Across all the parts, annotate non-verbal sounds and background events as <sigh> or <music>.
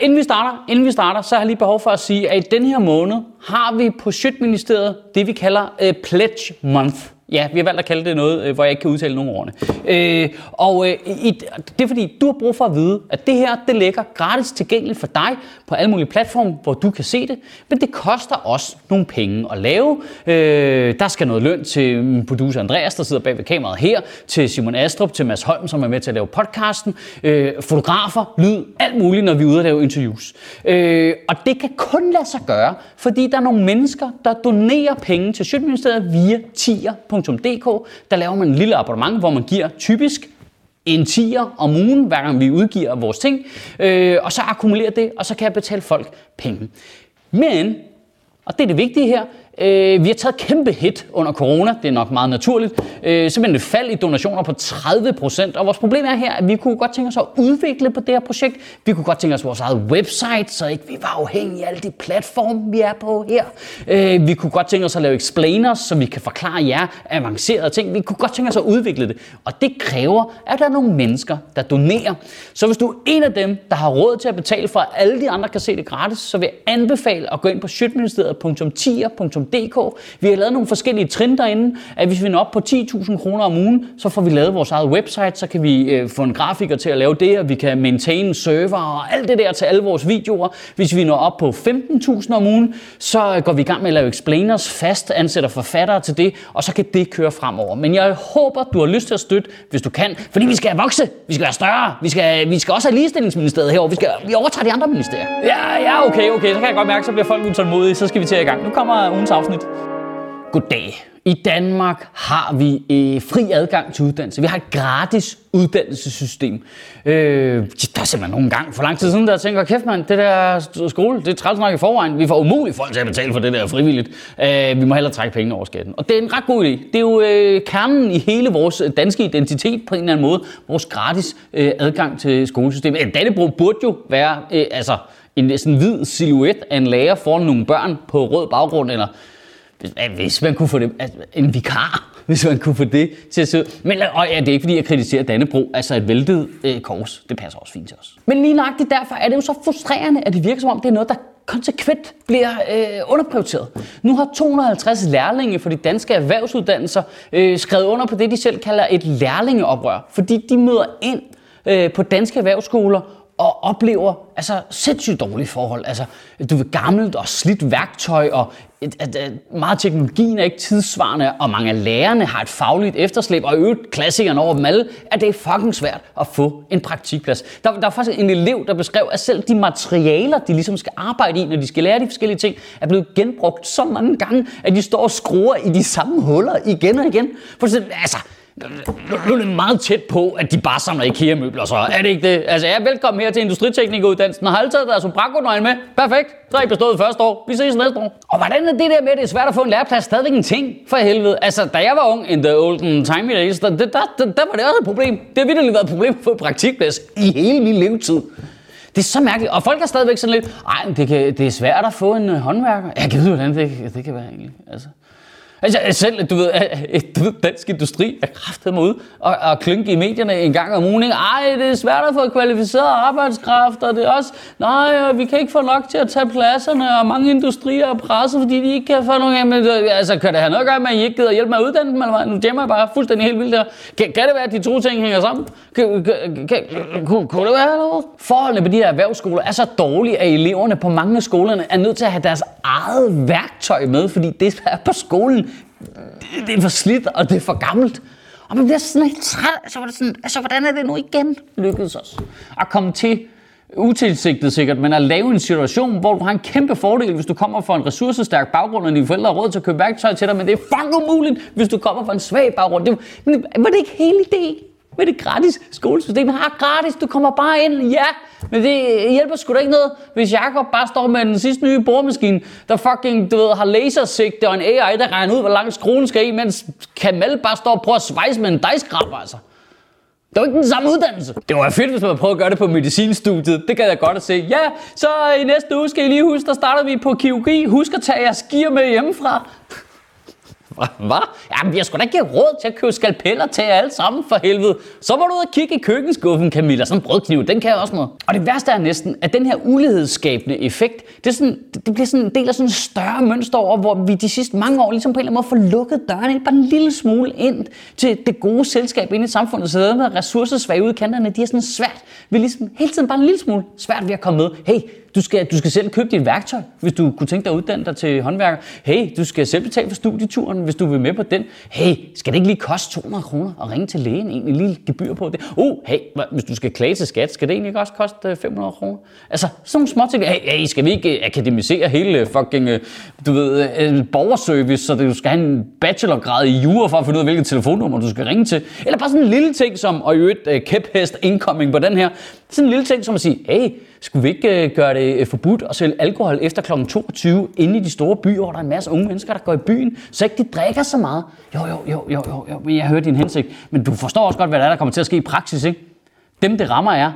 Inden vi starter, inden vi starter, så har jeg lige behov for at sige, at i den her måned har vi på Sjøtministeriet det, vi kalder uh, Pledge Month. Ja, vi har valgt at kalde det noget, øh, hvor jeg ikke kan udtale nogen ordene. Øh, og øh, i, det er fordi, du har brug for at vide, at det her, det ligger gratis tilgængeligt for dig på alle mulige platforme, hvor du kan se det. Men det koster også nogle penge at lave. Øh, der skal noget løn til min producer Andreas, der sidder bag ved kameraet her, til Simon Astrup, til Mads Holm, som er med til at lave podcasten, øh, fotografer, lyd, alt muligt, når vi er ude og lave interviews. Øh, og det kan kun lade sig gøre, fordi der er nogle mennesker, der donerer penge til Sjøtministeriet via tier www.nota.dk, der laver man en lille abonnement, hvor man giver typisk en tier om ugen, hver gang vi udgiver vores ting, øh, og så akkumulerer det, og så kan jeg betale folk penge. Men, og det er det vigtige her, Øh, vi har taget kæmpe hit under corona, det er nok meget naturligt. Øh, simpelthen et fald i donationer på 30 procent. Og vores problem er her, at vi kunne godt tænke os at udvikle på det her projekt. Vi kunne godt tænke os vores eget website, så ikke vi var afhængige af alle de platforme, vi er på her. Øh, vi kunne godt tænke os at lave explainers, så vi kan forklare jer avancerede ting. Vi kunne godt tænke os at udvikle det. Og det kræver, at der er nogle mennesker, der donerer. Så hvis du er en af dem, der har råd til at betale for, at alle de andre kan se det gratis, så vil jeg anbefale at gå ind på sjøtministeriet.10.dk www.nota.dk. Vi har lavet nogle forskellige trin derinde, at hvis vi når op på 10.000 kroner om ugen, så får vi lavet vores eget website, så kan vi øh, få en grafiker til at lave det, og vi kan maintain server og alt det der til alle vores videoer. Hvis vi når op på 15.000 om ugen, så går vi i gang med at lave explainers fast, ansætter forfattere til det, og så kan det køre fremover. Men jeg håber, du har lyst til at støtte, hvis du kan, fordi vi skal vokse, vi skal være større, vi skal, vi skal også have ligestillingsministeriet herovre, vi skal vi overtager de andre ministerier. Ja, ja, okay, okay, så kan jeg godt mærke, så bliver folk utålmodige, så skal vi til i gang. Nu kommer ugens afsnit. Goddag. I Danmark har vi øh, fri adgang til uddannelse. Vi har et gratis uddannelsessystem. Øh, der er simpelthen nogle gange for lang tid siden, der tænker, kæft mand, det der skole, det er træls nok i forvejen. Vi får umuligt folk til at betale for det der frivilligt. Øh, vi må hellere trække pengene over skatten. Og det er en ret god idé. Det er jo øh, kernen i hele vores øh, danske identitet på en eller anden måde. Vores gratis øh, adgang til skolesystemet. Dannebro burde jo være øh, altså, en sådan hvid silhuet af en lærer foran nogle børn på rød baggrund, eller hvis man kunne få det, altså, en vikar, <laughs> hvis man kunne få det til at se. Men og ja, det er ikke fordi, jeg kritiserer Dannebro, altså et væltet øh, kors, det passer også fint til os. Men lige nøjagtigt derfor er det jo så frustrerende, at det virker som om, det er noget, der konsekvent bliver øh, underprioriteret. Nu har 250 lærlinge for de danske erhvervsuddannelser øh, skrevet under på det, de selv kalder et lærlingeoprør, fordi de møder ind øh, på danske erhvervsskoler og oplever altså sindssygt dårlige forhold. Altså, du vil gammelt og slidt værktøj, og et, et, et, meget teknologien er ikke tidsvarende, og mange af lærerne har et fagligt efterslæb, og øvrigt klassikerne over dem alle, at det er fucking svært at få en praktikplads. Der, der er faktisk en elev, der beskrev, at selv de materialer, de ligesom skal arbejde i, når de skal lære de forskellige ting, er blevet genbrugt så mange gange, at de står og skruer i de samme huller igen og igen. For eksempel, altså, nu er det meget tæt på, at de bare samler IKEA-møbler, så er det ikke det? Altså, ja, er velkommen her til industriteknikeruddannelsen. Har alle taget deres sobrakonøgle med? Perfekt. Så er I bestået første år. Vi ses næste år. Og hvordan er det der med, at det er svært at få en læreplads? Stadigvæk en ting, for helvede. Altså, da jeg var ung in the olden time days, der, der, der, der, var det også et problem. Det har virkelig været et problem at få praktikplads i hele min levetid. Det er så mærkeligt. Og folk er stadigvæk sådan lidt, ej, det, kan, det er svært at få en øh, håndværker. Jeg kan vide, hvordan det, det kan være egentlig. Altså. Altså selv, du ved, du ved dansk industri er kraftet mig ud og, og klynke i medierne en gang om ugen. Ikke? Ej, det er svært at få kvalificeret arbejdskraft, og det er også, nej, vi kan ikke få nok til at tage pladserne, og mange industrier er presset, fordi de ikke kan få nogen men, Altså, kan det have noget at gøre med, at I ikke gider hjælpe med at uddanne dem, eller Nu jammer jeg bare fuldstændig helt vildt der. Kan, kan det være, at de to ting hænger sammen? Kan, kan, kan, kunne, kunne det være noget? Forholdene på de her erhvervsskoler er så dårlige, at eleverne på mange af skolerne er nødt til at have deres eget værktøj med, fordi det er på skolen det, det er for slidt, og det er for gammelt. Og man bliver sådan helt træt. Altså, var det sådan, altså, hvordan er det nu igen lykkedes os at komme til utilsigtet sikkert, men at lave en situation, hvor du har en kæmpe fordel, hvis du kommer fra en ressourcestærk baggrund, og dine forældre har råd til at købe værktøj til dig, men det er fucking umuligt, hvis du kommer fra en svag baggrund. Det, men var det ikke hele ideen? Med det gratis skolesystem. har gratis, du kommer bare ind, ja. Men det hjælper sgu da ikke noget, hvis Jacob bare står med den sidste nye boremaskine, der fucking, du ved, har lasersigte og en AI, der regner ud, hvor langt skruen skal i, mens Kamal bare står og prøver at svejse med en dejskrabber, altså. Det var ikke den samme uddannelse. Det var fedt, hvis man prøvede at gøre det på medicinstudiet. Det gad jeg godt at se. Ja, så i næste uge skal I lige huske, der starter vi på kirurgi. Husk at tage jeres gear med hjemmefra. Hvad? Jamen, vi har sgu da ikke råd til at købe skalpeller til jer alle sammen, for helvede. Så må du ud og kigge i køkkenskuffen, Camilla. Sådan en brødkniv, den kan jeg også noget. Og det værste er næsten, at den her ulighedsskabende effekt, det, er sådan, det bliver sådan en del af sådan en større mønster over, hvor vi de sidste mange år ligesom på en eller anden måde får lukket dørene bare en lille smule ind til det gode selskab inde i samfundet. Så der med ressourcesvage ud i kanterne, de er sådan svært. Vi er ligesom hele tiden bare en lille smule svært ved at komme med. Hey, du skal, du skal selv købe dit værktøj, hvis du kunne tænke dig at uddanne dig til håndværker. Hey, du skal selv betale for studieturen, hvis du vil med på den. Hey, skal det ikke lige koste 200 kroner at ringe til lægen? Egentlig lige gebyr på det. Oh, hey, hvis du skal klage til skat, skal det egentlig ikke også koste øh, 500 kroner? Altså, sådan nogle små ting. Hey, hey, skal vi ikke øh, akademisere hele øh, fucking, du ved, borgerservice, så du skal have en bachelorgrad i jura for at finde ud af, hvilket telefonnummer du skal ringe til? Eller bare sådan en lille ting som, og i øvrigt kæphest incoming på den her, sådan en lille ting som at sige, hey, skulle vi ikke øh, gøre det øh, forbudt at sælge alkohol efter kl. 22 inde i de store byer, hvor der er en masse unge mennesker, der går i byen, så ikke de drikker så meget? Jo, jo, jo, jo, jo, jo. jeg hører din hensigt, men du forstår også godt, hvad der er, der kommer til at ske i praksis, ikke? Dem, det rammer, er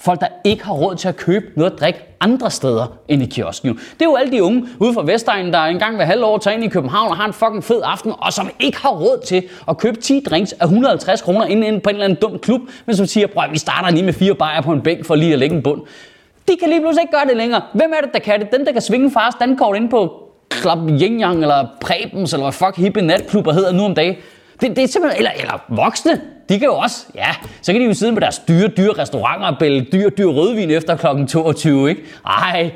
folk, der ikke har råd til at købe noget at drikke andre steder end i kiosken. Det er jo alle de unge ude fra Vestegnen, der engang hver halvår tager ind i København og har en fucking fed aften, og som ikke har råd til at købe 10 drinks af 150 kroner inden på en eller anden dum klub, men som siger, prøv vi starter lige med fire bajer på en bænk for lige at lægge en bund. De kan lige pludselig ikke gøre det længere. Hvem er det, der kan det? Den, der kan svinge fars dankort ind på Club Yin Yang, eller Prebens, eller hvad fuck hippe natklubber hedder nu om dagen. Det, det er simpelthen, eller, eller voksne, de kan jo også, ja, så kan de jo sidde med deres dyre, dyre restauranter og bælge dyre, dyre rødvin efter kl. 22, ikke? Ej,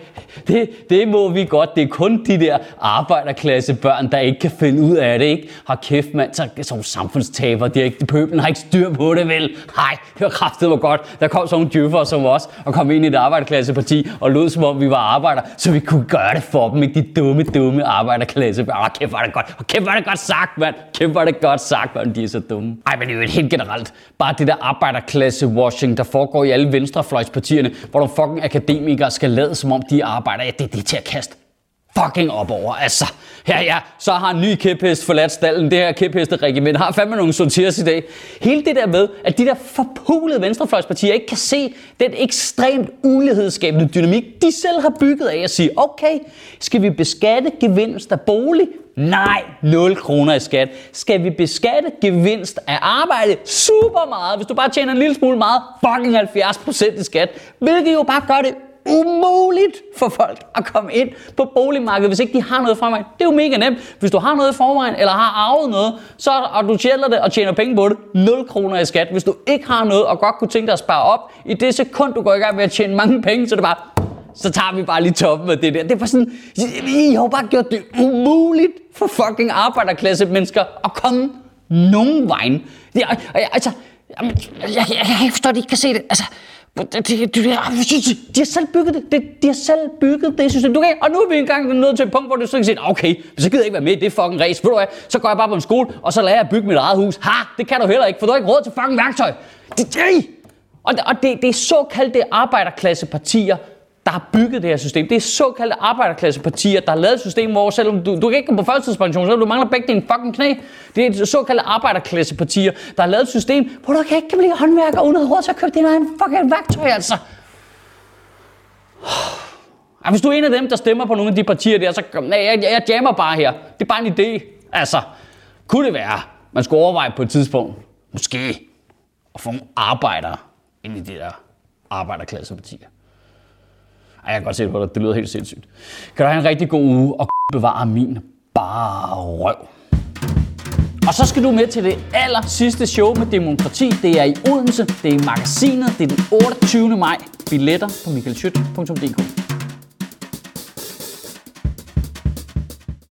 det, det må vi godt. Det er kun de der arbejderklasse børn, der ikke kan finde ud af det, ikke? Har kæft, mand, så, som samfundstaber. De, ikke, pøblen har ikke styr på det, vel? Nej, det var kraftet var godt. Der kom sådan nogle djøffere som os og kom ind i et arbejderklasseparti og lød som om vi var arbejder, så vi kunne gøre det for dem, ikke? De dumme, dumme arbejderklasse Åh, kæft, var det godt. kæft, var det godt sagt, mand. Kæft, var det godt sagt, mand. De er så dumme. Ej, men det er jo helt generelt. Bare det der arbejderklasse-washing, der foregår i alle venstrefløjspartierne, hvor nogle fucking akademikere skal lade som om de arbejder. Ja, det, det er til at kaste fucking op over. Altså, ja, ja, så har en ny kæphest forladt stallen. Det her kæphesteregiment har fandme nogle sorteres i dag. Hele det der med, at de der forpulede venstrefløjspartier ikke kan se den ekstremt ulighedsskabende dynamik, de selv har bygget af at sige, okay, skal vi beskatte gevinst af bolig? Nej, 0 kroner i skat. Skal vi beskatte gevinst af arbejde? Super meget. Hvis du bare tjener en lille smule meget, fucking 70% i skat. Hvilket jo bare gør det umuligt for folk at komme ind på boligmarkedet, hvis ikke de har noget i forvejen. Det er jo mega nemt. Hvis du har noget i forvejen, eller har arvet noget, så, og du tjener det og tjener penge på det, 0 kroner i skat. Hvis du ikke har noget, og godt kunne tænke dig at spare op, i det sekund, du går i gang med at tjene mange penge, så er det bare, så tager vi bare lige toppen af det der. Det var sådan, I har bare gjort det umuligt for fucking arbejderklasse mennesker at komme nogen vejen. Det, altså, jeg, jeg, jeg, jeg forstår, ikke at de ikke kan se det. Altså, de, ah, de, de, de har selv bygget det. De, de har selv bygget det system. Du kan, og nu er vi engang nået til et punkt, hvor du så kan sige, ah, okay, så gider jeg ikke være med i det fucking race. Ved du hvad, så går jeg bare på en skole, og så lærer jeg at bygge mit eget hus. Ha, det kan du heller ikke, for du har ikke råd til fucking værktøj. Det, det, og, og det, det er såkaldte arbejderklassepartier, der har bygget det her system. Det er såkaldte arbejderklassepartier, der har lavet et system, hvor selvom du, du kan ikke gå på førtidspension, så du mangler begge dine fucking knæ. Det er såkaldte arbejderklassepartier, der har lavet et system, hvor du kan ikke kan blive håndværker uden at råd til at købe din egen fucking værktøj, altså. Og hvis du er en af dem, der stemmer på nogle af de partier der, så nej, jeg, jeg jammer bare her. Det er bare en idé. Altså, kunne det være, man skulle overveje på et tidspunkt, måske, at få nogle arbejdere ind i de der arbejderklassepartier. Ej, jeg kan godt se det på dig. Det lyder helt sindssygt. Kan du have en rigtig god uge og <laughs> bevare min bare røv. Og så skal du med til det aller sidste show med demokrati. Det er i Odense, det er i magasinet, det er den 28. maj. Billetter på michaelschødt.dk.